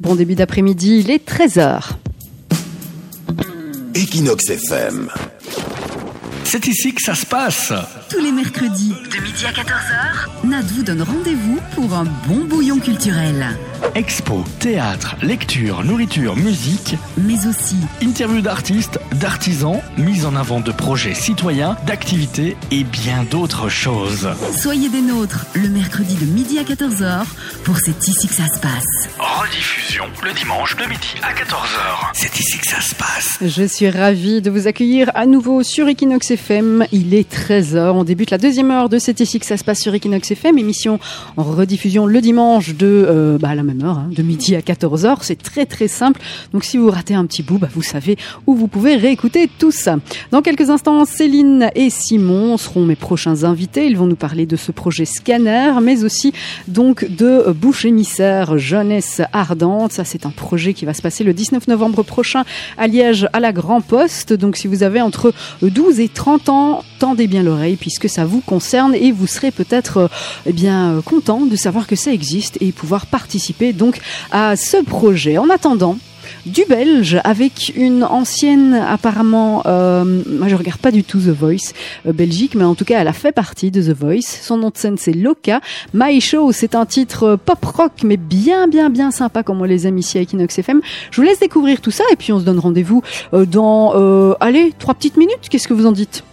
Bon début d'après-midi, il est 13h. Equinox FM. C'est ici que ça se passe. Tous les mercredis, de midi à 14h, Nat vous donne rendez-vous pour un bon bouillon culturel. Expo, théâtre, lecture, nourriture, musique, mais aussi interviews d'artistes, d'artisans, mise en avant de projets citoyens, d'activités et bien d'autres choses. Soyez des nôtres le mercredi de midi à 14h pour C'est ici que ça se passe. Rediffusion le dimanche de midi à 14h. C'est ici que ça se passe. Je suis ravie de vous accueillir à nouveau sur Equinox FM. Il est 13h. On débute la deuxième heure de C'est ici que ça se passe sur Equinox FM. Émission en rediffusion le dimanche de euh, bah, la même heure, hein, de midi à 14h. C'est très très simple. Donc si vous ratez un petit bout, bah, vous savez où vous pouvez réécouter tout ça. Dans quelques instants, Céline et Simon seront mes prochains invités. Ils vont nous parler de ce projet Scanner, mais aussi donc de Bouche émissaire Jeunesse Ardente. Ça, c'est un projet qui va se passer le 19 novembre prochain à Liège à la Grand Poste. Donc si vous avez entre 12 et 30 ans, tendez bien l'oreille puisque ça vous concerne et vous serez peut-être euh, eh bien content de savoir que ça existe et pouvoir participer donc à ce projet. En attendant, du belge avec une ancienne apparemment euh, moi je regarde pas du tout The Voice euh, Belgique mais en tout cas elle a fait partie de The Voice. Son nom de scène c'est Loka. My Show c'est un titre pop rock mais bien bien bien sympa comme on les aime ici à Equinox FM je vous laisse découvrir tout ça et puis on se donne rendez-vous euh, dans euh, allez trois petites minutes. Qu'est-ce que vous en dites?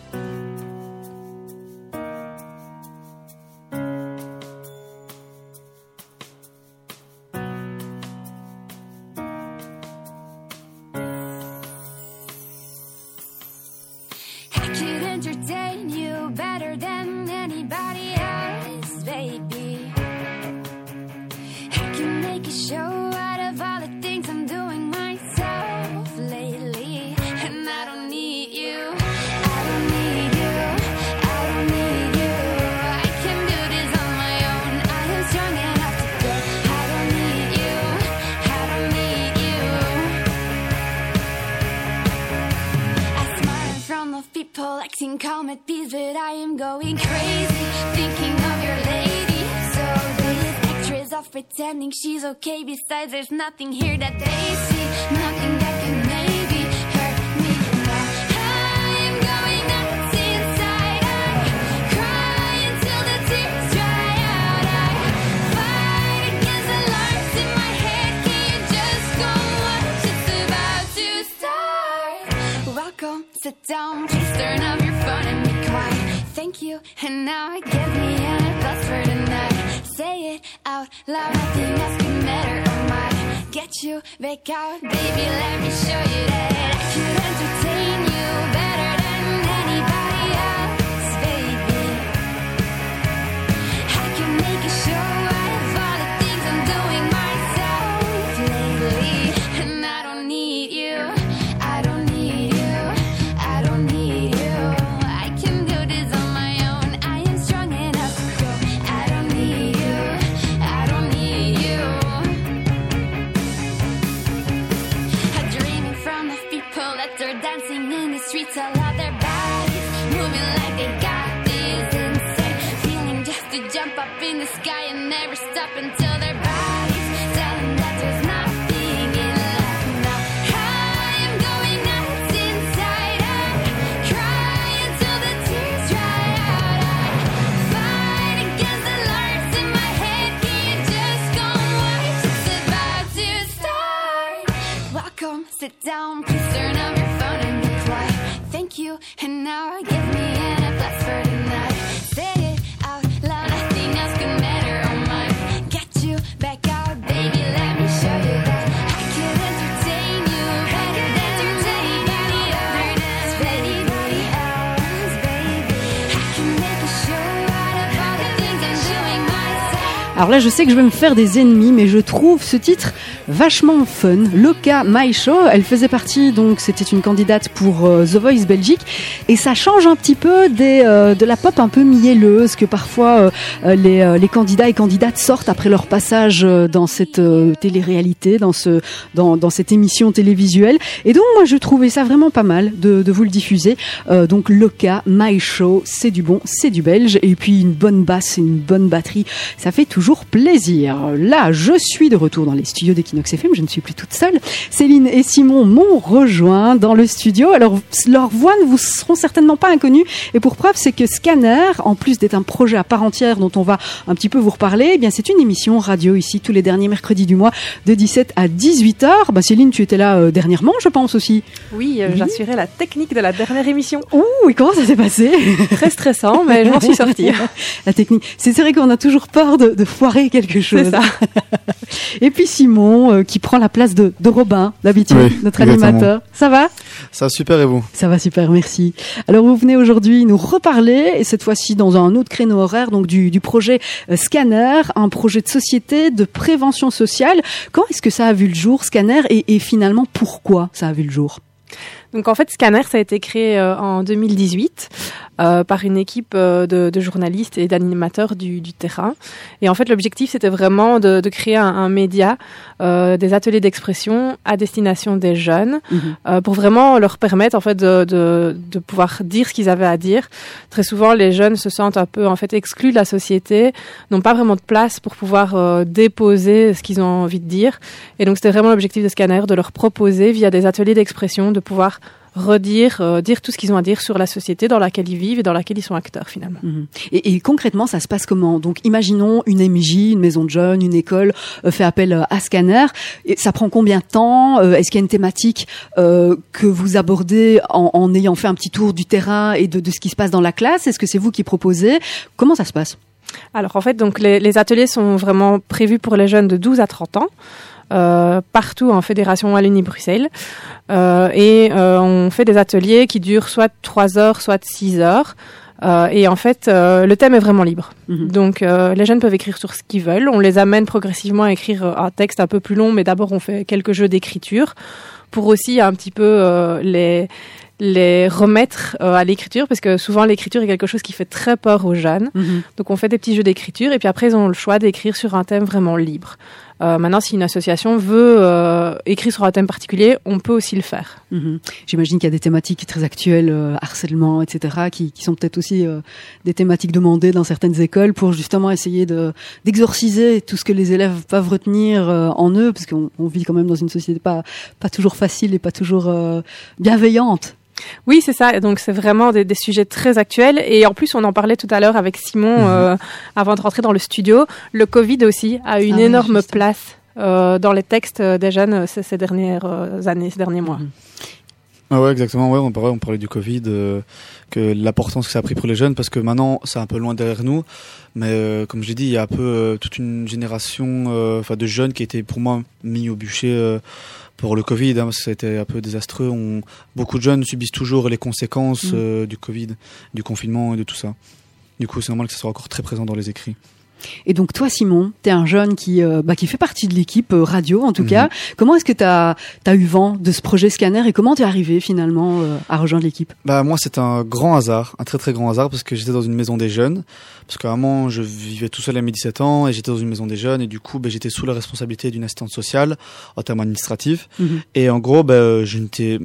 Okay. Besides, there's nothing here that they see, nothing that can maybe hurt me. I am going nuts inside. I cry until the tears dry out. I fight against alarms in my head. Can you just go watch? It's about to start. Welcome, sit down, please turn off your phone and be quiet. Thank you, and now give me a plus for tonight. Say it out loud, back out, baby. Let me show you Alors là, je sais que je vais me faire des ennemis, mais je trouve ce titre vachement fun. Loka My Show, elle faisait partie, donc c'était une candidate pour euh, The Voice Belgique, et ça change un petit peu des, euh, de la pop un peu mielleuse que parfois euh, euh, les, euh, les candidats et candidates sortent après leur passage dans cette télé-réalité, dans, ce, dans, dans cette émission télévisuelle. Et donc moi, je trouvais ça vraiment pas mal de, de vous le diffuser. Donc Loka My Show, c'est du bon, c'est du belge, et puis une bonne basse, une bonne batterie, ça fait toujours toujours plaisir. Là, je suis de retour dans les studios d'Equinox FM. Je ne suis plus toute seule. Céline et Simon m'ont rejoint dans le studio. Alors, leurs voix ne vous seront certainement pas inconnues. Et pour preuve, c'est que Scanner, en plus d'être un projet à part entière dont on va un petit peu vous reparler, eh bien, c'est une émission radio ici tous les derniers mercredis du mois de 17 à 18 h Bah, Céline, tu étais là euh, dernièrement, je pense aussi. Oui, euh, j'assurais la technique de la dernière émission. Ouh, et comment ça s'est passé? Très stressant, mais je m'en suis sortie. La technique. C'est c'est vrai qu'on a toujours peur de, de foirer quelque chose. Ça. Et puis Simon, euh, qui prend la place de, de Robin, d'habitude, Oui, notre exactement. animateur. Ça va? Ça super et vous? Ça va super, merci. Alors vous venez aujourd'hui nous reparler, et cette fois-ci dans un autre créneau horaire, donc du, du projet euh, Scanner, un projet de société de prévention sociale. Quand est-ce que ça a vu le jour, Scanner, et, et finalement pourquoi ça a vu le jour? Donc en fait, Scanner, ça a été créé euh, en 2018 euh, par une équipe euh, de, de journalistes et d'animateurs du, du terrain. Et en fait, l'objectif, c'était vraiment de, de créer un, un média, euh, des ateliers d'expression à destination des jeunes, euh, pour vraiment leur permettre en fait de, de, de pouvoir dire ce qu'ils avaient à dire. Très souvent, les jeunes se sentent un peu en fait exclus de la société, n'ont pas vraiment de place pour pouvoir euh, déposer ce qu'ils ont envie de dire. Et donc, c'était vraiment l'objectif de Scanner de leur proposer via des ateliers d'expression de pouvoir redire, euh, dire tout ce qu'ils ont à dire sur la société dans laquelle ils vivent et dans laquelle ils sont acteurs finalement. Mhm. et, et concrètement, ça se passe comment? Donc imaginons une MJ, une maison de jeunes, une école euh, fait appel euh, à Scanner. Et ça prend combien de temps? Euh, Est-ce qu'il y a une thématique euh, que vous abordez en, en ayant fait un petit tour du terrain et de, de ce qui se passe dans la classe? Est-ce que c'est vous qui proposez? Comment ça se passe? Alors en fait, donc les, les ateliers sont vraiment prévus pour les jeunes de 12 à 30 ans. Euh, partout en fédération Wallonie-Bruxelles. Euh, et euh, on fait des ateliers qui durent soit 3 heures soit 6 heures. Euh, et en fait euh, le thème est vraiment libre. Mhm. donc euh, les jeunes peuvent écrire sur ce qu'ils veulent. On les amène progressivement à écrire un texte un peu plus long mais d'abord on fait quelques jeux d'écriture pour aussi un petit peu euh, les les remettre à l'écriture parce que souvent l'écriture est quelque chose qui fait très peur aux jeunes. Donc on fait des petits jeux d'écriture et puis après ils ont le choix d'écrire sur un thème vraiment libre. Euh, maintenant, si une association veut euh, écrire sur un thème particulier, on peut aussi le faire. Mhm. J'imagine qu'il y a des thématiques très actuelles, euh, harcèlement, etc., qui, qui sont peut-être aussi euh, des thématiques demandées dans certaines écoles pour justement essayer de d'exorciser tout ce que les élèves peuvent retenir euh, en eux, parce qu'on on vit quand même dans une société pas pas toujours facile et pas toujours bienveillante. Oui, c'est ça. Donc c'est vraiment des, des sujets très actuels. Et en plus, on en parlait tout à l'heure avec Simon Mhm. euh, avant de rentrer dans le studio. Le Covid aussi a une Ah énorme place euh, dans les textes des jeunes euh, ces, ces dernières euh, années, ces derniers mois. Mhm. Ah ouais, exactement. Ouais, on parlait, on parlait du Covid, euh, que l'importance que ça a pris pour les jeunes, parce que maintenant c'est un peu loin derrière nous, mais euh, comme j'ai dit, il y a un peu euh, toute une génération, euh, enfin de jeunes qui étaient pour moi mis au bûcher euh, pour le Covid. Hein, c'était un peu désastreux. On, beaucoup de jeunes subissent toujours les conséquences Mhm. euh, du Covid, du confinement et de tout ça. Du coup, c'est normal que ça soit encore très présent dans les écrits. Et donc toi, Simon, tu es un jeune qui, euh, bah, qui fait partie de l'équipe euh, radio, en tout Mhm. cas. Comment est-ce que tu as, eu vent de ce projet Scanner et comment tu es arrivé finalement euh, à rejoindre l'équipe? Bah moi c'est un grand hasard, un très très grand hasard parce que j'étais dans une maison des jeunes, parce qu'à un moment je vivais tout seul à mes 17 ans et j'étais dans une maison des jeunes et du coup bah, j'étais sous la responsabilité d'une assistante sociale en termes administratifs Mhm. et en gros bah, je n'étais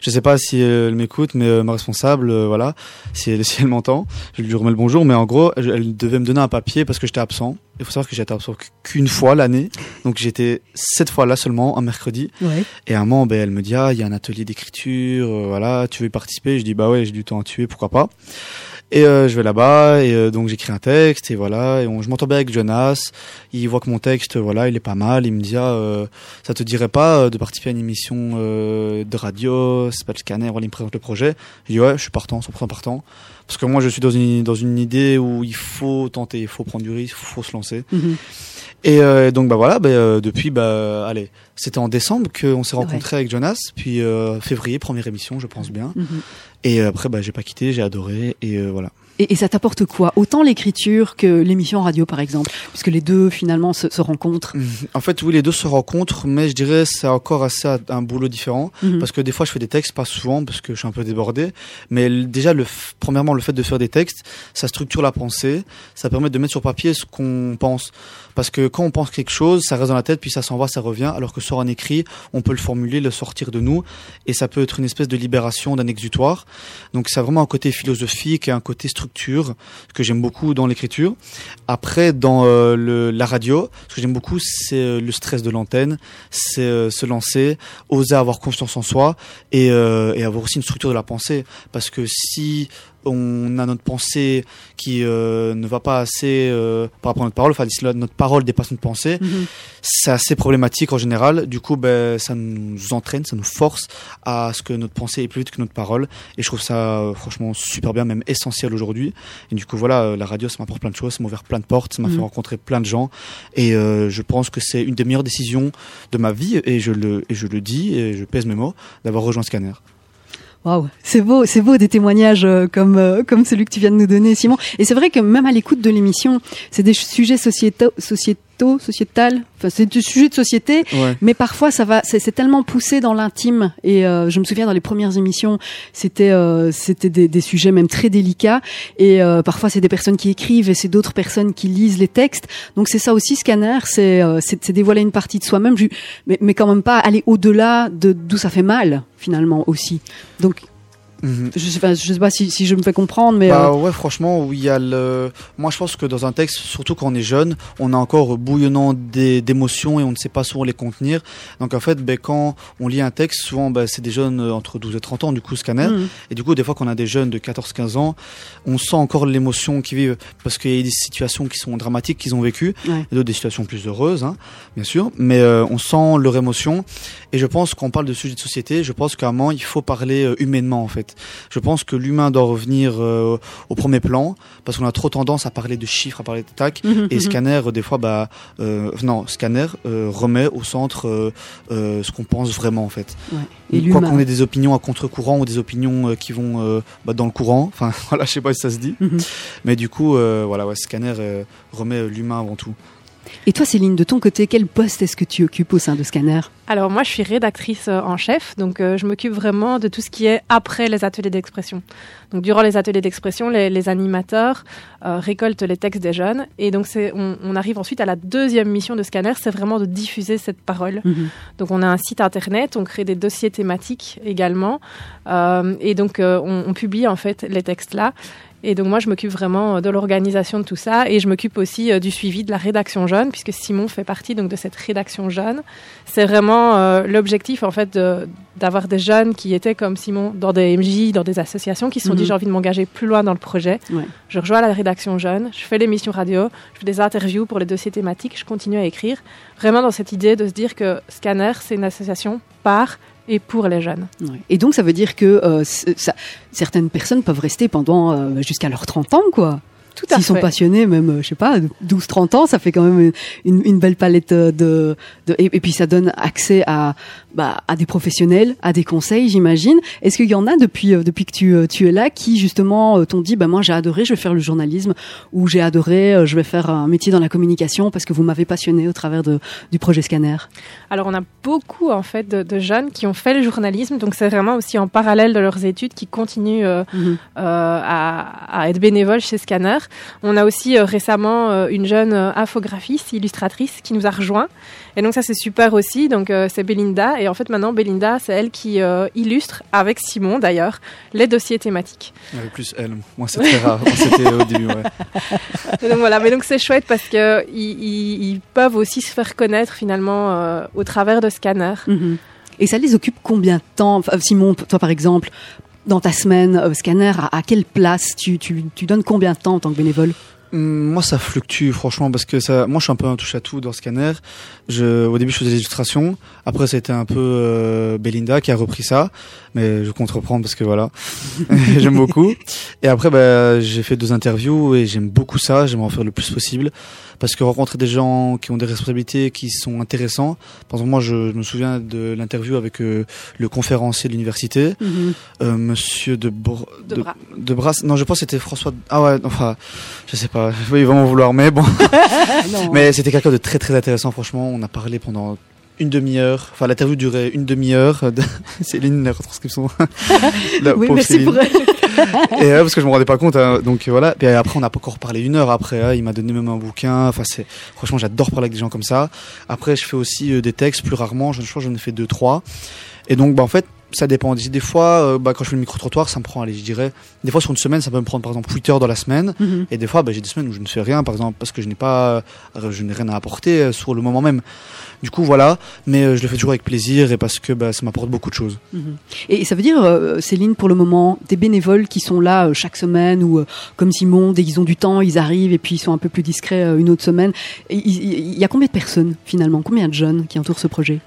je sais pas si elle m'écoute mais euh, ma responsable euh, voilà si elle si elle m'entend je lui remets le bonjour mais en gros elle devait me donner un papier parce que j'étais absent il faut savoir que j'étais absent qu'une fois l'année donc j'étais cette fois là seulement un mercredi Ouais. et à un moment, ben, elle me dit, ah, il y a un atelier d'écriture, euh, voilà, tu veux y participer? Je dis, bah ouais, j'ai du temps à tuer, pourquoi pas? Et euh, je vais là-bas, et euh, donc j'écris un texte, et voilà, et on, je m'entends bien avec Jonas, il voit que mon texte, voilà, il est pas mal, il me dit, ah, euh, ça te dirait pas euh, de participer à une émission euh, de radio, c'est pas le scanner, voilà, il me présente le projet. Je dis, ouais, je suis partant, 100% partant. Parce que moi, je suis dans une, dans une idée où il faut tenter, il faut prendre du risque, il faut se lancer. Mhm. Et euh, donc bah voilà, bah, euh, depuis bah allez, c'était en décembre qu'on s'est rencontrés avec Jonas, puis euh, février première émission, je pense bien. Mhm. Et après bah j'ai pas quitté, j'ai adoré et voilà. Et, et ça t'apporte quoi Autant l'écriture que l'émission radio, par exemple, puisque les deux finalement se, se rencontrent. En fait oui les deux se rencontrent, mais je dirais c'est encore assez un- un boulot différent Mhm. parce que des fois je fais des textes pas souvent parce que je suis un peu débordé, mais déjà le premièrement le fait de faire des textes, ça structure la pensée, ça permet de mettre sur papier ce qu'on pense. Parce que quand on pense quelque chose, ça reste dans la tête, puis ça s'en va, ça revient. Alors que sur un écrit, on peut le formuler, le sortir de nous, et ça peut être une espèce de libération, d'un exutoire. Donc ça a vraiment un côté philosophique et un côté structure que j'aime beaucoup dans l'écriture. Après, dans euh, la radio, ce que j'aime beaucoup, c'est euh, le stress de l'antenne, c'est euh, se lancer, oser avoir confiance en soi et, et avoir aussi une structure de la pensée. Parce que si on a notre pensée qui euh, ne va pas assez euh, par rapport à notre parole, enfin si notre parole dépasse notre pensée, Mhm. c'est assez problématique en général. Du coup, ben, ça nous entraîne, ça nous force à ce que notre pensée est plus vite que notre parole. Et je trouve ça euh, franchement super bien, même essentiel aujourd'hui. Et du coup, voilà, la radio, ça m'apporte plein de choses, ça m'a ouvert plein de portes, ça m'a Mhm. fait rencontrer plein de gens. Et je pense que c'est une des meilleures décisions de ma vie. Et je le, et je le dis, et je pèse mes mots, d'avoir rejoint Scanner. Waouh, c'est beau, c'est beau des témoignages euh, comme euh, comme celui que tu viens de nous donner, Simon. Et c'est vrai que même à l'écoute de l'émission, c'est des sujets sociétaux, sociétaux, sociétal. Enfin, c'est des sujets de société, Ouais. mais parfois ça va, c'est tellement poussé dans l'intime. Et euh, je me souviens dans les premières émissions, c'était euh, c'était des, des sujets même très délicats. Et euh, parfois c'est des personnes qui écrivent et c'est d'autres personnes qui lisent les textes. Donc c'est ça aussi, scanner, c'est euh, c'est dévoiler une partie de soi-même, mais mais quand même pas aller au-delà de d'où ça fait mal finalement aussi. Donc Mhm. je sais pas, je sais pas si, si je me fais comprendre, mais Bah euh, ouais, franchement, oui, il y a le. Moi, je pense que dans un texte, surtout quand on est jeune, on a encore bouillonnant d'émotions et on ne sait pas souvent les contenir. Donc en fait, ben, quand on lit un texte, souvent, ben, c'est des jeunes entre 12 et 30 ans, du coup, scanner. hmm, Et du coup, des fois, quand on a des jeunes de 14-15 ans, on sent encore l'émotion qu'ils vivent parce qu'il y a des situations qui sont dramatiques qu'ils ont vécues Ouais. et d'autres des situations plus heureuses, hein, bien sûr. Mais euh, on sent leur émotion. Et je pense qu'on parle de sujets de société, je pense qu'à un moment, il faut parler euh, humainement, en fait. Je pense que l'humain doit revenir euh, au premier plan parce qu'on a trop tendance à parler de chiffres, à parler de tac. mhm, Et mhm. Scanner, euh, des fois, bah, euh, non, Scanner euh, remet au centre ce qu'on pense vraiment, en fait. Ouais. Et Quoi qu'on ait des opinions à contre-courant ou des opinions qui vont bah, dans le courant, enfin voilà, je sais pas si ça se dit, Mhm. mais du coup, voilà, ouais, Scanner remet l'humain avant tout. Et toi, Céline, de ton côté, quel poste est-ce que tu occupes au sein de Scanner? Alors moi, je suis rédactrice euh, en chef, donc euh, je m'occupe vraiment de tout ce qui est après les ateliers d'expression. Donc durant les ateliers d'expression, les, les animateurs euh, récoltent les textes des jeunes, et donc on, on arrive ensuite à la deuxième mission de Scanner, c'est vraiment de diffuser cette parole. Mhm. Donc on a un site internet, on crée des dossiers thématiques également, euh, et donc on, on publie en fait les textes là. Et donc moi je m'occupe vraiment euh, de l'organisation de tout ça, et je m'occupe aussi euh, du suivi de la rédaction jeune, puisque Simon fait partie donc de cette rédaction jeune. C'est vraiment euh, l'objectif en fait de- d'avoir des jeunes qui étaient comme Simon dans des MJ, dans des associations, qui se sont dit Mhm. j'ai envie de m'engager plus loin dans le projet. Ouais. Je rejoins la rédaction jeune, je fais l'émission radio, je fais des interviews pour les dossiers thématiques, je continue à écrire. Vraiment dans cette idée de se dire que Scanner, c'est une association par et pour les jeunes. Ouais. Et donc, ça veut dire que euh, ça- certaines personnes peuvent rester pendant euh, jusqu'à leurs 30 ans, quoi. Tout à S'ils sont passionnés, même, euh, je sais pas, 12-30 ans, ça fait quand même une, une belle palette euh, de... de et, et puis, ça donne accès à, bah, à des professionnels, à des conseils, j'imagine. Est-ce qu'il y en a depuis, euh, depuis que tu, tu es là qui, justement, t'ont dit, bah, moi, j'ai adoré, je vais faire le journalisme, ou j'ai adoré, je vais faire un métier dans la communication parce que vous m'avez passionné au travers de, du projet Scanner? Alors on a beaucoup en fait de, de jeunes qui ont fait le journalisme, donc c'est vraiment aussi en parallèle de leurs études qui continuent euh, Mhm. euh, à, à être bénévoles chez Scanner. On a aussi euh, récemment euh, une jeune euh, infographiste, illustratrice qui nous a rejoint. Et donc ça c'est super aussi. Donc euh, c'est Belinda et en fait maintenant Belinda c'est elle qui euh, illustre avec Simon d'ailleurs les dossiers thématiques. Avec plus elle, moi c'est très rare, c'était au début, ouais. Et donc voilà, mais donc c'est chouette parce que ils, peuvent aussi se faire connaître finalement euh, au travers de Scanner. Mhm. Et ça les occupe combien de temps? Simon, toi par exemple, dans ta semaine, euh, scanner, à, à quelle place tu, tu, tu donnes combien de temps en tant que bénévole? Hum, Moi, ça fluctue, franchement, parce que ça, moi, je suis un peu un touche à tout dans Scanner. Je, au début, je faisais des illustrations. Après, c'était un peu euh, Belinda qui a repris ça, mais je compte reprendre parce que voilà, j'aime beaucoup. Et après, bah, j'ai fait deux interviews et j'aime beaucoup ça. J'aimerais en faire le plus possible parce que rencontrer des gens qui ont des responsabilités qui sont intéressants. Par exemple, moi, je, je me souviens de l'interview avec euh, le conférencier de l'université, euh, Monsieur de, Br- De Bras. de Brasse. Non, je pense que c'était François. Ah ouais, enfin, je sais pas. Oui, ils vont m'en vouloir, mais bon. Non. Mais c'était quelqu'un de très très intéressant, franchement. On a parlé pendant une demi-heure. Enfin, l'interview durait une demi-heure. De... Céline, la retranscription. La oui, merci Céline. pour elle. et euh, parce que je me rendais pas compte. hein, donc euh, voilà. Puis après, on a pas encore parlé une heure après. hein, il m'a donné même un bouquin. Enfin, c'est franchement, j'adore parler avec des gens comme ça. Après, je fais aussi euh, des textes plus rarement. Je, je crois que j'en ai fait deux, trois. Et donc, bah en fait, ça dépend. Des, fois, euh, bah, quand je fais le micro trottoir, ça me prend, allez, je dirais, des fois sur une semaine, ça peut me prendre par exemple 8 heures dans la semaine. Mhm. Et des fois, bah, j'ai des semaines où je ne fais rien, par exemple, parce que je n'ai pas, euh, je n'ai rien à apporter euh, sur le moment même. Du coup, voilà. Mais je le fais toujours avec plaisir et parce que bah, ça m'apporte beaucoup de choses. Mhm. Et ça veut dire, Céline, pour le moment, des bénévoles qui sont là chaque semaine ou comme Simon, dès qu'ils ont du temps, ils arrivent et puis ils sont un peu plus discrets une autre semaine. Il y a combien de personnes finalement? Combien de jeunes qui entourent ce projet?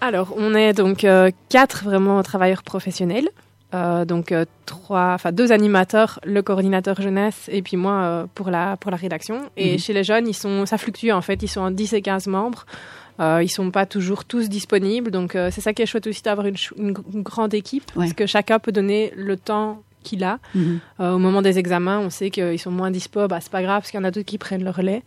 Alors, on est donc euh, quatre vraiment travailleurs professionnels. Euh, donc euh, trois, enfin deux animateurs, le coordinateur jeunesse et puis moi euh, pour la pour la rédaction. Et Mhm. chez les jeunes, ils sont, ça fluctue en fait. Ils sont en 10 et 15 membres. Euh, ils sont pas toujours tous disponibles, donc euh, c'est ça qui est chouette aussi d'avoir une, une gr- une grande équipe Ouais. parce que chacun peut donner le temps qu'il a. Mhm. Euh, au moment des examens, on sait qu'ils sont moins dispo, bah, c'est pas grave parce qu'il y en a d'autres qui prennent le relais.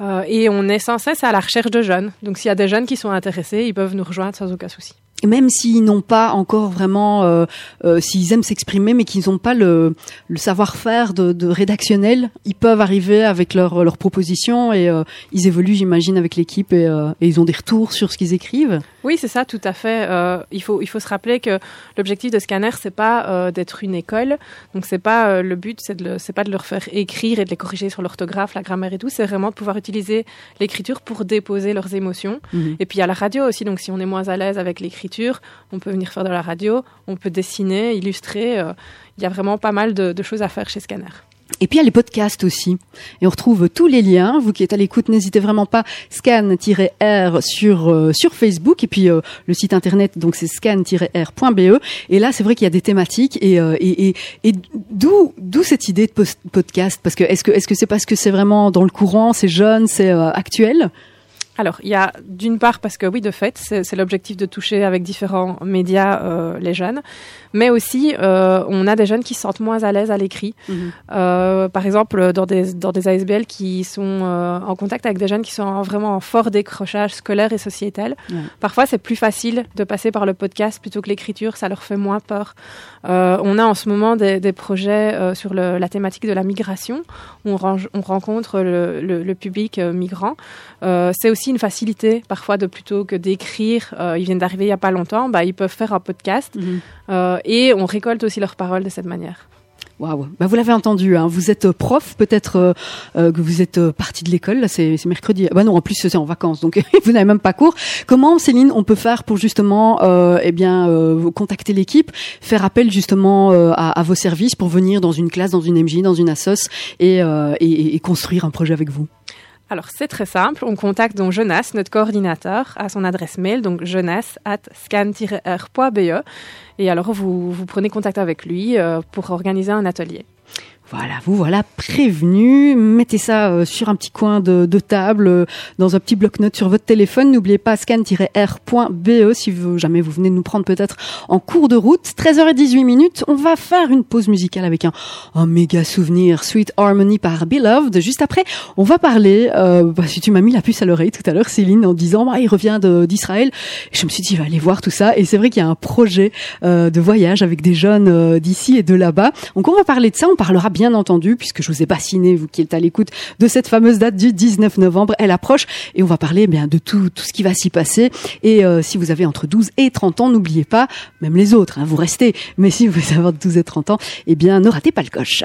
Euh, et on est sans cesse à la recherche de jeunes. Donc s'il y a des jeunes qui sont intéressés, ils peuvent nous rejoindre sans aucun souci. Même s'ils n'ont pas encore vraiment, euh, euh, s'ils aiment s'exprimer, mais qu'ils n'ont pas le, le savoir-faire de, de rédactionnel, ils peuvent arriver avec leurs leurs propositions et euh, ils évoluent, j'imagine, avec l'équipe et, et ils ont des retours sur ce qu'ils écrivent. Oui, c'est ça, tout à fait. Il faut il faut se rappeler que l'objectif de Scanner c'est pas d'être une école. Donc c'est pas le but, c'est de c'est pas de leur faire écrire et de les corriger sur l'orthographe, la grammaire et tout. C'est vraiment de pouvoir utiliser l'écriture pour déposer leurs émotions. Mhm. Et puis il y a la radio aussi. Donc si on est moins à l'aise avec l'écriture, on peut venir faire de la radio, on peut dessiner, illustrer. euh, Il y a vraiment pas mal de, choses à faire chez Scanner. Et puis il y a les podcasts aussi. Et on retrouve tous les liens. Vous qui êtes à l'écoute, n'hésitez vraiment pas. Scan-R sur euh, sur Facebook et puis euh, le site internet donc c'est scan-r.be. Et là c'est vrai qu'il y a des thématiques et et, et, et d'où d'où cette idée de podcast? Parce que est-ce que est-ce que c'est parce que c'est vraiment dans le courant, c'est jeune, c'est actuel? Alors, il y a d'une part parce que oui, de fait, c'est l'objectif de toucher avec différents médias euh, les jeunes, mais aussi euh, on a des jeunes qui se sentent moins à l'aise à l'écrit. Euh, par exemple, dans des dans des ASBL qui sont en contact avec des jeunes qui sont en- vraiment en fort décrochage scolaire et sociétal. Parfois, c'est plus facile de passer par le podcast plutôt que l'écriture, ça leur fait moins peur. On a en ce moment des, des projets sur le- la thématique de la migration. On, range- on rencontre le, le- le public migrant. C'est aussi une facilité parfois de plutôt que d'écrire. euh, ils viennent d'arriver il y a pas longtemps, bah, ils peuvent faire un podcast euh, et on récolte aussi leurs paroles de cette manière. Waouh. Bah vous l'avez entendu. Hein. Vous êtes euh, prof, peut-être euh, que vous êtes parti de l'école. Là, c'est mercredi. Bah non, en plus c'est en vacances, donc vous n'avez même pas cours. Comment, Céline, on peut faire pour justement, euh, eh bien, euh, contacter l'équipe, faire appel justement à, à vos services pour venir dans une classe, dans une MJ, dans une assos et, et, et construire un projet avec vous? Alors c'est très simple, on contacte donc Jonas, notre coordinateur, à son adresse mail, donc jonas at scan-r.be. Et alors vous, vous prenez contact avec lui euh, pour organiser un atelier. Voilà, vous voilà prévenu. Mettez ça euh, sur un petit coin de, de table, euh, dans un petit bloc-notes sur votre téléphone. N'oubliez pas scan-r.be si vous, jamais vous venez de nous prendre peut-être en cours de route. 13h18 minutes. On va faire une pause musicale avec un, un méga souvenir. Sweet Harmony par Beloved. Juste après, on va parler, euh, bah, si tu m'as mis la puce à l'oreille tout à l'heure, Céline, en disant, bah, il revient d'Israël. Je me suis dit, il va aller voir tout ça. Et c'est vrai qu'il y a un projet euh, de voyage avec des jeunes euh, d'ici et de là-bas. Donc on va parler de ça. On parlera bien entendu, puisque je vous ai bassiné, vous qui êtes à l'écoute de cette fameuse date du 19 novembre. Elle approche et on va parler bien de tout, tout ce qui va s'y passer. Et euh, si vous avez entre 12 et 30 ans, n'oubliez pas, même les autres, hein, vous restez. Mais si vous avez entre 12 et 30 ans, eh bien ne ratez pas le coche.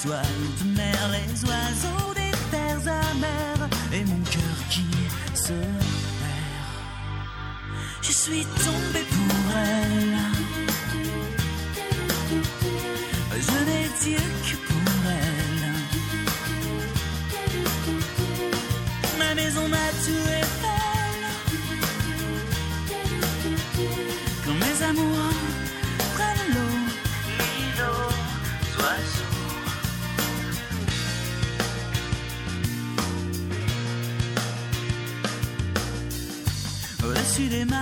étoiles de mer, les oiseaux des terres amères et mon cœur qui se perd. Je suis tombé pour elle. Je n'ai Dieu que pour elle. Ma maison m'a tué. J'aime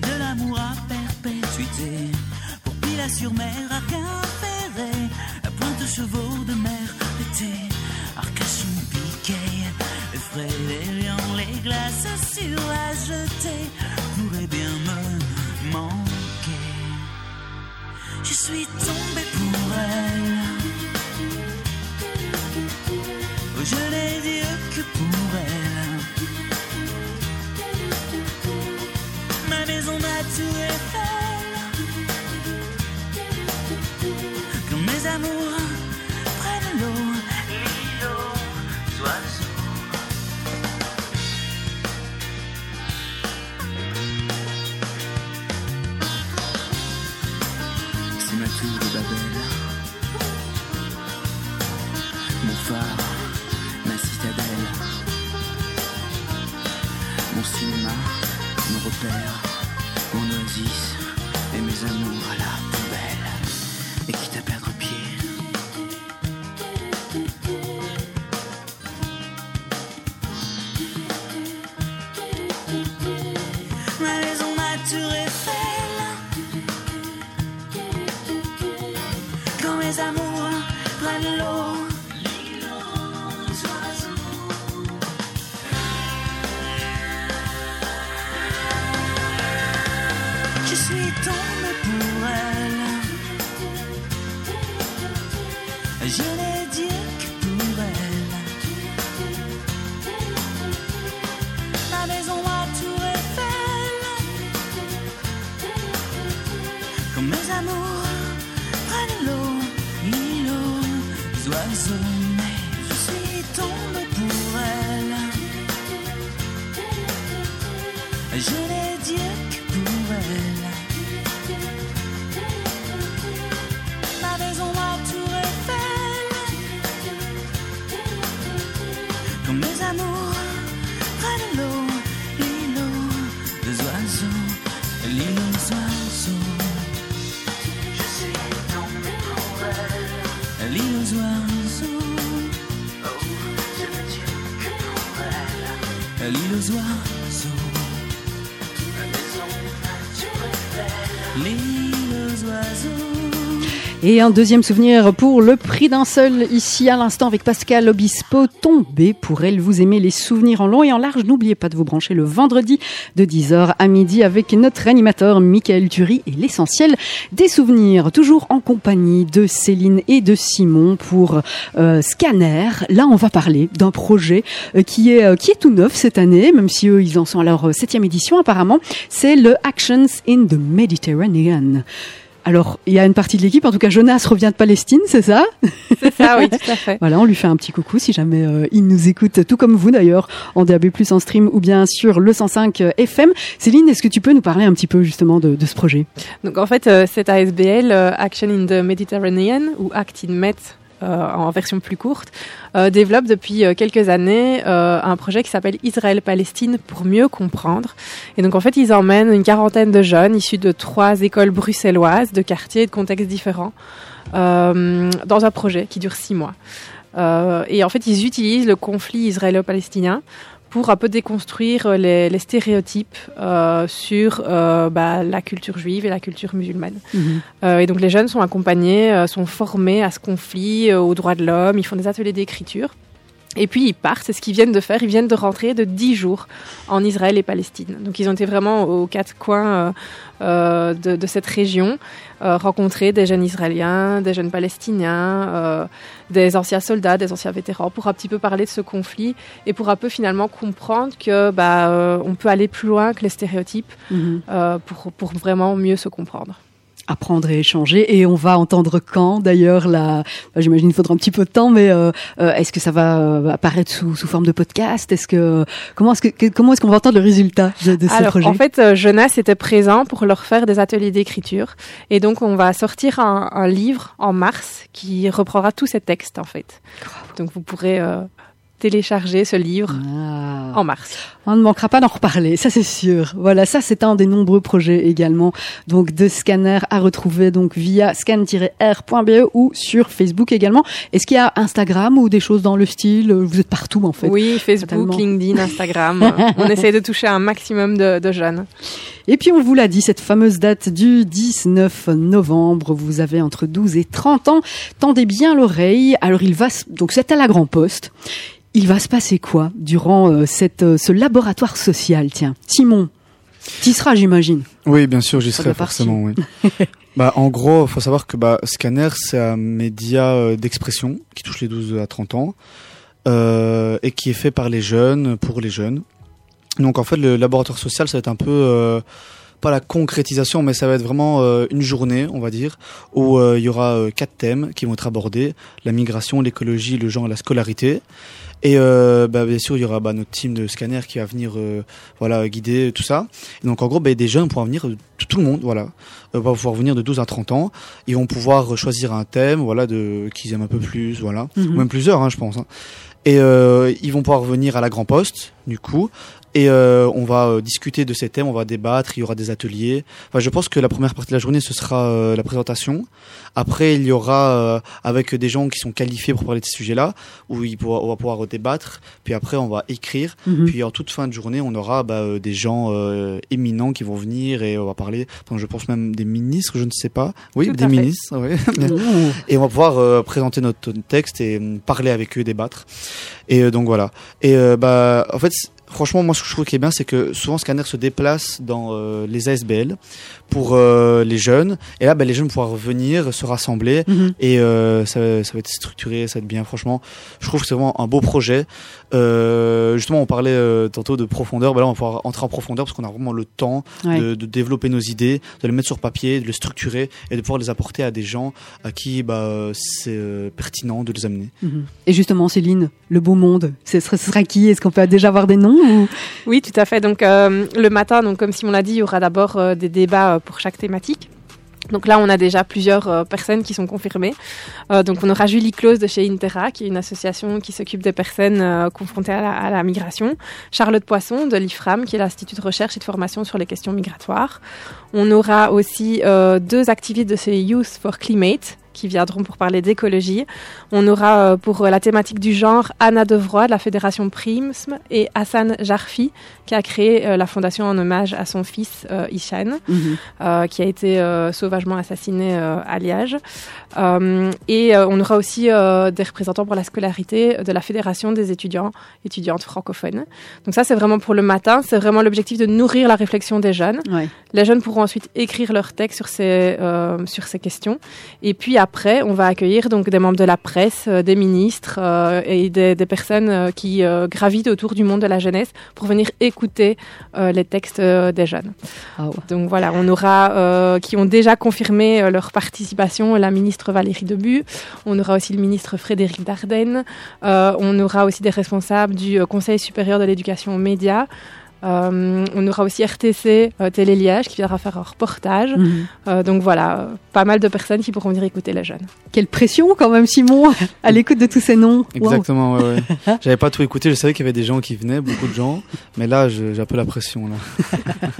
de l'amour à perpétuité. Pour Pila sur mer, Arcade ferré. La pointe chevaux de mer d'été. Arcachon piquet. Les les lions, les glaces sur la jetée. Pourrait bien me manquer. Je suis tombé pour elle. Je n'ai Dieu que pour Sous les femmes Que mes amours handsome Et un deuxième souvenir pour le prix d'un seul, ici à l'instant avec Pascal Obispo, tombé pour elle. Vous aimez les souvenirs en long et en large. N'oubliez pas de vous brancher le vendredi de 10h à midi avec notre animateur Michael Turi et l'essentiel des souvenirs. Toujours en compagnie de Céline et de Simon pour euh, Scanner. Là, on va parler d'un projet euh, qui est, euh, qui est tout neuf cette année, même si eux, ils en sont à leur septième édition apparemment. C'est le Actions in the Mediterranean. Alors, il y a une partie de l'équipe, en tout cas Jonas revient de Palestine, c'est ça C'est ça, oui, tout à fait. Voilà, on lui fait un petit coucou si jamais euh, il nous écoute, tout comme vous d'ailleurs, en DAB+, en stream ou bien sur le 105 FM. Céline, est-ce que tu peux nous parler un petit peu justement de, de ce projet? Donc en fait, euh, cette ASBL, euh, Action in the Mediterranean, ou Act in Met euh, en version plus courte, euh, développe depuis euh, quelques années euh, un projet qui s'appelle Israël-Palestine pour mieux comprendre. Et donc en fait, ils emmènent une quarantaine de jeunes issus de trois écoles bruxelloises, de quartiers et de contextes différents, euh, dans un projet qui dure six mois. Euh, et en fait, ils utilisent le conflit israélo-palestinien pour un peu déconstruire euh, les, les stéréotypes euh, sur euh, bah, la culture juive et la culture musulmane. Euh, et donc les jeunes sont accompagnés, sont formés à ce conflit, aux droits de l'homme, ils font des ateliers d'écriture. Et puis ils partent, c'est ce qu'ils viennent de faire, ils viennent de rentrer de 10 jours en Israël et Palestine. Donc ils ont été vraiment aux quatre coins euh, euh, de, de cette région, euh, rencontrer des jeunes Israéliens, des jeunes Palestiniens, euh, des anciens soldats, des anciens vétérans, pour un petit peu parler de ce conflit et pour un peu finalement comprendre que bah, euh, on peut aller plus loin que les stéréotypes euh, pour, pour vraiment mieux se comprendre. Apprendre et échanger. Et on va entendre quand d'ailleurs la. J'imagine qu'il faudra un petit peu de temps, mais euh, euh, est-ce que ça va euh, apparaître sous, sous forme de podcast? Est-ce que comment est-ce que comment est-ce qu'on va entendre le résultat de, de ce Alors, projet? en fait, Jonas était présent pour leur faire des ateliers d'écriture. Et donc, on va sortir un, un livre en mars qui reprendra tous ces textes, en fait. Donc, vous pourrez euh, télécharger ce livre Ah. en mars. On ne manquera pas d'en reparler, ça c'est sûr. Voilà, ça c'est un des nombreux projets également, donc de scanner à retrouver donc via scan-r.be ou sur Facebook également. Est-ce qu'il y a Instagram ou des choses dans le style? Vous êtes partout en fait. Oui, Facebook, Totalement. LinkedIn, Instagram. on essaie de toucher un maximum de, de jeunes. Et puis on vous l'a dit, cette fameuse date du 19 novembre, vous avez entre 12 et 30 ans, tendez bien l'oreille. Alors il va, donc c'est à la Grand Poste. Il va se passer quoi durant euh, cette, euh, ce laboratoire social Tiens, Simon, tu seras j'imagine? Oui, bien sûr, j'y serai forcément. Oui. bah, en gros, faut savoir que bah, Scanner, c'est un média euh, d'expression qui touche les 12 à 30 ans euh, et qui est fait par les jeunes pour les jeunes. Donc, en fait, le laboratoire social, ça va être un peu euh, pas la concrétisation, mais ça va être vraiment euh, une journée, on va dire, où euh, il y aura euh, quatre thèmes qui vont être abordés la migration, l'écologie, le genre et la scolarité. Et euh, bah, bien sûr, il y aura bah, notre team de scanner qui va venir euh, voilà, guider tout ça. Et donc en gros, bah, des jeunes pourront venir tout le monde, voilà, euh, va pouvoir venir de 12 à 30 ans. Ils vont pouvoir choisir un thème, voilà, de qu'ils aiment un peu plus, voilà, Mhm. ou même plusieurs, hein, je pense. hein. Et euh, ils vont pouvoir venir à la Grand Poste, du coup. Et euh, on va euh, discuter de ces thèmes, on va débattre, il y aura des ateliers. Enfin, je pense que la première partie de la journée, ce sera euh, la présentation. Après, il y aura euh, avec des gens qui sont qualifiés pour parler de ces sujets-là, où il pourra- on va pouvoir débattre. Puis après, on va écrire. Mhm. Puis en toute fin de journée, on aura bah, euh, des gens euh, éminents qui vont venir et on va parler. Enfin, je pense même des ministres, je ne sais pas. Oui, Tout des ministres. Oui. Et on va pouvoir euh, présenter notre texte et euh, parler avec eux, débattre. Et euh, donc voilà. Et euh, bah, en fait, franchement, moi, ce que je trouve qui est bien, c'est que souvent Scanner se déplace dans euh, les ASBL pour euh, les jeunes. Et là, bah, les jeunes vont pouvoir venir, se rassembler. Mhm. Et euh, ça, ça va être structuré, ça va être bien. Franchement, je trouve que c'est vraiment un beau projet. Euh, justement, on parlait euh, tantôt de profondeur. Bah là, on va pouvoir entrer en profondeur parce qu'on a vraiment le temps Ouais. de, de développer nos idées, de les mettre sur papier, de les structurer et de pouvoir les apporter à des gens à qui bah, c'est euh, pertinent de les amener. Mhm. Et justement, Céline, le beau monde, ce sera, ce sera qui? Est-ce qu'on peut déjà avoir des noms ou... Oui, tout à fait. Donc euh, le matin, donc comme Simon l'a dit, il y aura d'abord euh, des débats euh, pour chaque thématique. Donc là, on a déjà plusieurs euh, personnes qui sont confirmées. Euh, donc on aura Julie Claus de chez Intera, qui est une association qui s'occupe des personnes euh, confrontées à la, migration. Charlotte Poisson de l'IFRAM, qui est l'Institut de recherche et de formation sur les questions migratoires. On aura aussi deux activistes de chez Youth for Climate qui viendront pour parler d'écologie. On aura euh, pour la thématique du genre Anna Devroy de la Fédération Prism et Hassan Jarfi qui a créé euh, la fondation en hommage à son fils euh, Ishan Mhm. euh, qui a été euh, sauvagement assassiné euh, à Liège. Euh, et euh, on aura aussi euh, des représentants pour la scolarité de la Fédération des étudiants étudiantes francophones. Donc ça, c'est vraiment pour le matin. C'est vraiment l'objectif de nourrir la réflexion des jeunes. Ouais. Les jeunes pourront ensuite écrire leur texte sur ces, euh, sur ces questions. Et puis après, on va accueillir donc des membres de la presse, euh, des ministres euh, et des, des personnes euh, qui gravitent autour du monde de la jeunesse pour venir écouter les textes des jeunes. Ouais. Donc voilà, on aura qui ont déjà confirmé leur participation la ministre Valérie Debu, on aura aussi le ministre Frédéric Dardenne, on aura aussi des responsables du Conseil supérieur de l'éducation aux médias. Euh, on aura aussi RTC euh, Télé Liège qui viendra faire un reportage. Mhm. Euh, donc voilà, euh, pas mal de personnes qui pourront venir écouter les jeunes. Quelle pression quand même, Simon, à l'écoute de tous ces noms. Exactement, ouais, ouais. J'avais pas tout écouté, je savais qu'il y avait des gens qui venaient, beaucoup de gens, mais là, j'ai un peu la pression, là.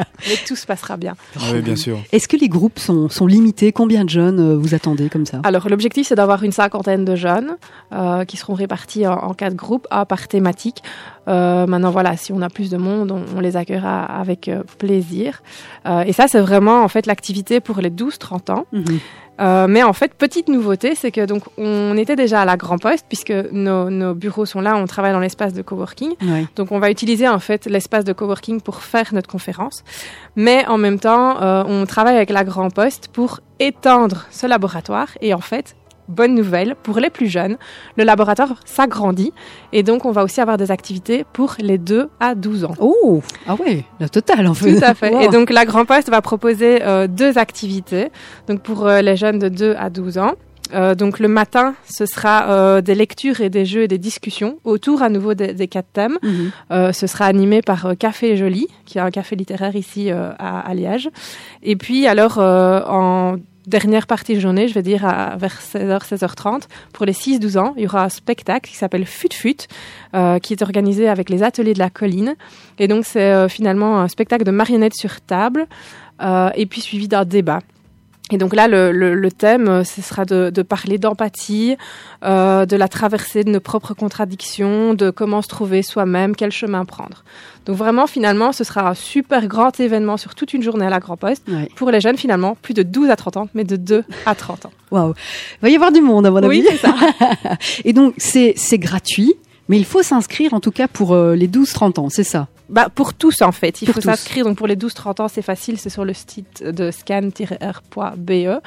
Mais tout se passera bien. Ah oui, bien sûr. Est-ce que les groupes sont, sont limités? Combien de jeunes euh, vous attendez comme ça? Alors l'objectif c'est d'avoir une cinquantaine de jeunes euh, qui seront répartis en, en quatre groupes, un par thématique. Euh, maintenant voilà, si on a plus de monde, on, on les accueillera avec euh, plaisir. Euh, et ça c'est vraiment en fait l'activité pour les 12-30 ans. Mhm. Euh, mais en fait, petite nouveauté, c'est que donc on était déjà à la Grand Poste puisque nos, nos bureaux sont là, on travaille dans l'espace de coworking. Donc on va utiliser en fait l'espace de coworking pour faire notre conférence, mais en même temps euh, on travaille avec la Grand Poste pour étendre ce laboratoire et en fait bonne nouvelle pour les plus jeunes, le laboratoire s'agrandit et donc on va aussi avoir des activités pour les 2 à 12 ans. Oh, ah ouais, la totale en fait. Tout à fait. Wow. Et donc la Grand Poste va proposer euh, deux activités. Donc pour euh, les jeunes de 2 à 12 ans. Euh, donc le matin, ce sera euh, des lectures et des jeux et des discussions autour à nouveau des, des quatre thèmes. Mhm. Euh, ce sera animé par Café Joli, qui est un café littéraire ici à, à Liège. Et puis alors en dernière partie de journée, je vais dire à, vers 16h, 16h30, pour les 6-12 ans, il y aura un spectacle qui s'appelle Fut Fut, euh, qui est organisé avec les ateliers de la colline. Et donc c'est euh, finalement un spectacle de marionnettes sur table, euh, et puis suivi d'un débat. Et donc là, le, le, le thème, euh, ce sera de, de parler d'empathie, euh, de la traversée de nos propres contradictions, de comment se trouver soi-même, quel chemin prendre. Donc vraiment, finalement, ce sera un super grand événement sur toute une journée à la Grand Poste. Ouais. Pour les jeunes, finalement, plus de 12 à 30 ans, mais de 2 à 30 ans. Waouh. Il va y avoir du monde à mon Oui, avis. c'est ça. Et donc c'est gratuit, mais il faut s'inscrire en tout cas pour euh, les 12-30 ans, c'est ça? Bah, pour tous, en fait. Il Pour faut s'inscrire. Donc, pour les 12-30 ans, c'est facile. C'est sur le site de scan-r.be.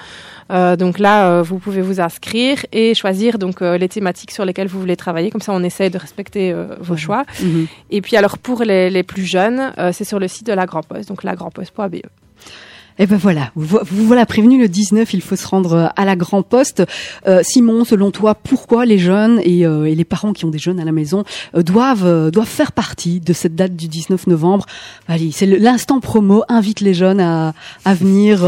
Euh, donc là, euh, vous pouvez vous inscrire et choisir donc euh, les thématiques sur lesquelles vous voulez travailler. Comme ça, on essaie de respecter vos choix. Mhm. Et puis, alors, pour les, les plus jeunes, c'est sur le site de la Grand Poste. Donc, lagrandposte.be. Eh ben voilà, vous, vo- vous voilà prévenu le 19, il faut se rendre euh, à la Grand Poste. Euh, Simon, selon toi, pourquoi les jeunes et, euh, et les parents qui ont des jeunes à la maison euh, doivent euh, doivent faire partie de cette date du 19 novembre? Allez, c'est l'instant promo, invite les jeunes à, à venir.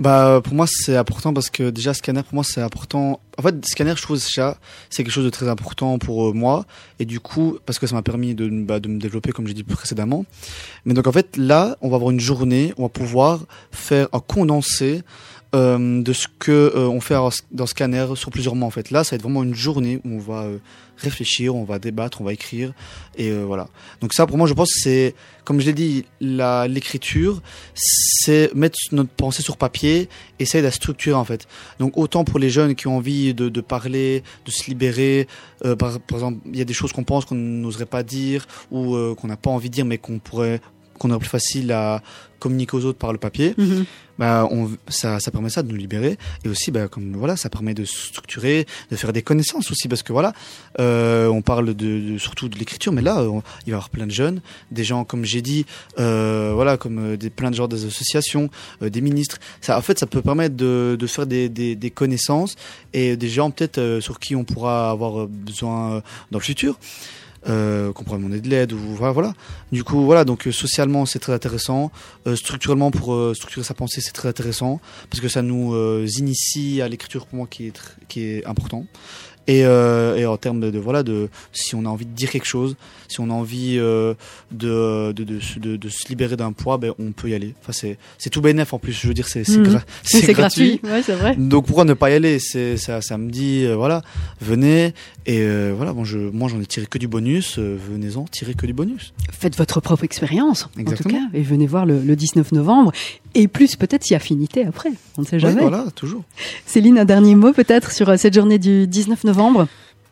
Euh, Bah, pour moi, c'est important parce que déjà, scanner, pour moi, c'est important. En fait, scanner, je trouve déjà, c'est quelque chose de très important pour euh, moi. Et du coup, parce que ça m'a permis de, bah, de me développer, comme j'ai dit précédemment. Mais donc, en fait, là, on va avoir une journée, on va pouvoir faire un condensé euh, de ce que euh, on fait dans scanner sur plusieurs mois. En fait, là, ça va être vraiment une journée où on va euh, réfléchir, on va débattre, on va écrire. Et voilà. Donc ça, pour moi, je pense c'est, comme je l'ai dit, l'écriture, c'est mettre notre pensée sur papier, essayer de la structurer en fait. Donc autant pour les jeunes qui ont envie de, parler, de se libérer, par, par exemple, il y a des choses qu'on pense qu'on n'oserait pas dire ou qu'on n'a pas envie de dire mais qu'on pourrait qu'on aurait plus facile à communiquer aux autres par le papier, bah, on, ça, ça permet ça de nous libérer et aussi bah, comme voilà ça permet de structurer, de faire des connaissances aussi parce que voilà euh, on parle de, de- surtout de l'écriture mais là on- il va y avoir plein de jeunes, des gens comme j'ai dit euh, voilà comme euh, des plein de genres des associations, euh, des ministres. Ça en fait ça peut permettre de, de faire des, des, des connaissances et des gens peut-être sur qui on pourra avoir besoin dans le futur. Euh, qu'on pourrait demander de l'aide ou voilà. Du coup, voilà, donc euh, socialement c'est très intéressant, Euh, structurellement pour euh, structurer sa pensée c'est très intéressant parce que ça nous euh, initie à l'écriture pour moi qui est qui est important. Et, euh, et en termes de, de voilà de si on a envie de dire quelque chose, si on a envie euh, de, de, de, se- de, de se libérer d'un poids, ben on peut y aller. Enfin c'est c'est tout bénef en plus. Je veux dire c'est c'est Mhm. gra- Oui, c'est gratuit. Ouais, c'est vrai. donc pourquoi ne pas y aller? C'est ça, ça me dit euh, voilà, venez et euh, voilà. Bon, je, moi j'en ai tiré que du bonus. Venez-en, tirez que du bonus. Faites votre propre expérience, en tout cas, et venez voir le, le 19 novembre. Et plus peut-être si affinité après. On ne sait jamais. voilà, toujours. Céline, un dernier mot peut-être sur cette journée du 19 novembre?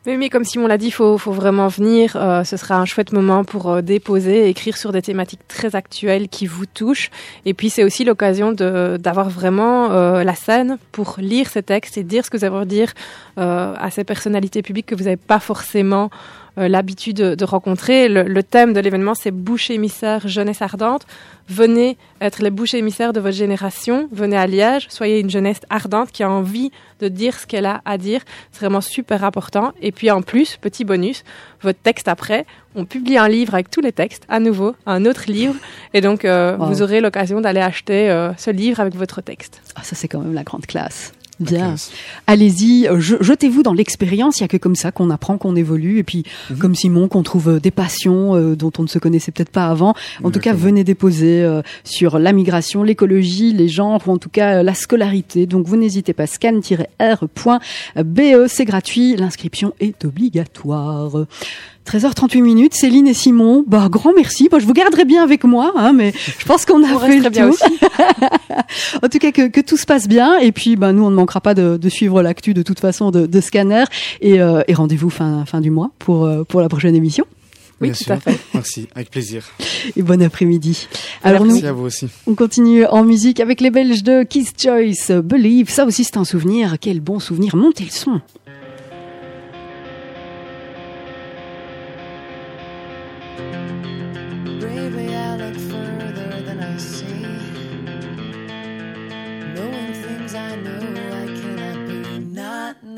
Mais comme Simon l'a dit, il faut, vraiment venir. Euh, ce sera un chouette moment pour euh, déposer, écrire sur des thématiques très actuelles qui vous touchent. Et puis, c'est aussi l'occasion d'avoir vraiment euh, la scène pour lire ces textes et dire ce que vous avez à dire euh, à ces personnalités publiques que vous n'avez pas forcément l'habitude de, de rencontrer. Le, le thème de l'événement, c'est bouche émissaire jeunesse ardente. Venez être les bouches émissaires de votre génération. Venez à Liège. Soyez une jeunesse ardente qui a envie de dire ce qu'elle a à dire. C'est vraiment super important. Et puis en plus, petit bonus, votre texte après, on publie un livre avec tous les textes, à nouveau, un autre livre. Et donc, euh, Wow. vous aurez l'occasion d'aller acheter euh, ce livre avec votre texte. Ah, ça c'est quand même la grande classe. Bien. Allez-y, euh, je- jetez-vous dans l'expérience. Il y a que comme ça qu'on apprend, qu'on évolue, et puis Mhm. comme Simon, qu'on trouve euh, des passions euh, dont on ne se connaissait peut-être pas avant. En tout cas, venez déposer euh, sur la migration, l'écologie, les genres, ou en tout cas euh, la scolarité. Donc vous n'hésitez pas. Scan-r.be, c'est gratuit. L'inscription est obligatoire. 13h38 minutes, Céline et Simon, bah grand merci. Moi, je vous garderai bien avec moi, hein, mais je pense qu'on a On fait le bien tour. en tout cas, que, que tout se passe bien. Et puis, bah, nous, on ne manquera pas de, de suivre l'actu de toute façon de, de Scanner. Et, euh, et rendez-vous fin, fin du mois pour, euh, pour la prochaine émission. Oui, Bien tout sûr. à fait. Merci, avec plaisir. Et bon après-midi. Alors, nous, Merci à vous aussi. on continue en musique avec les Belges de Kiss Choice, Believe. Ça aussi, c'est un souvenir. Quel bon souvenir. Montez le son.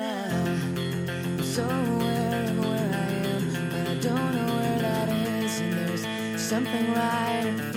I'm so aware of where I am, but I don't know where that is. And there's something right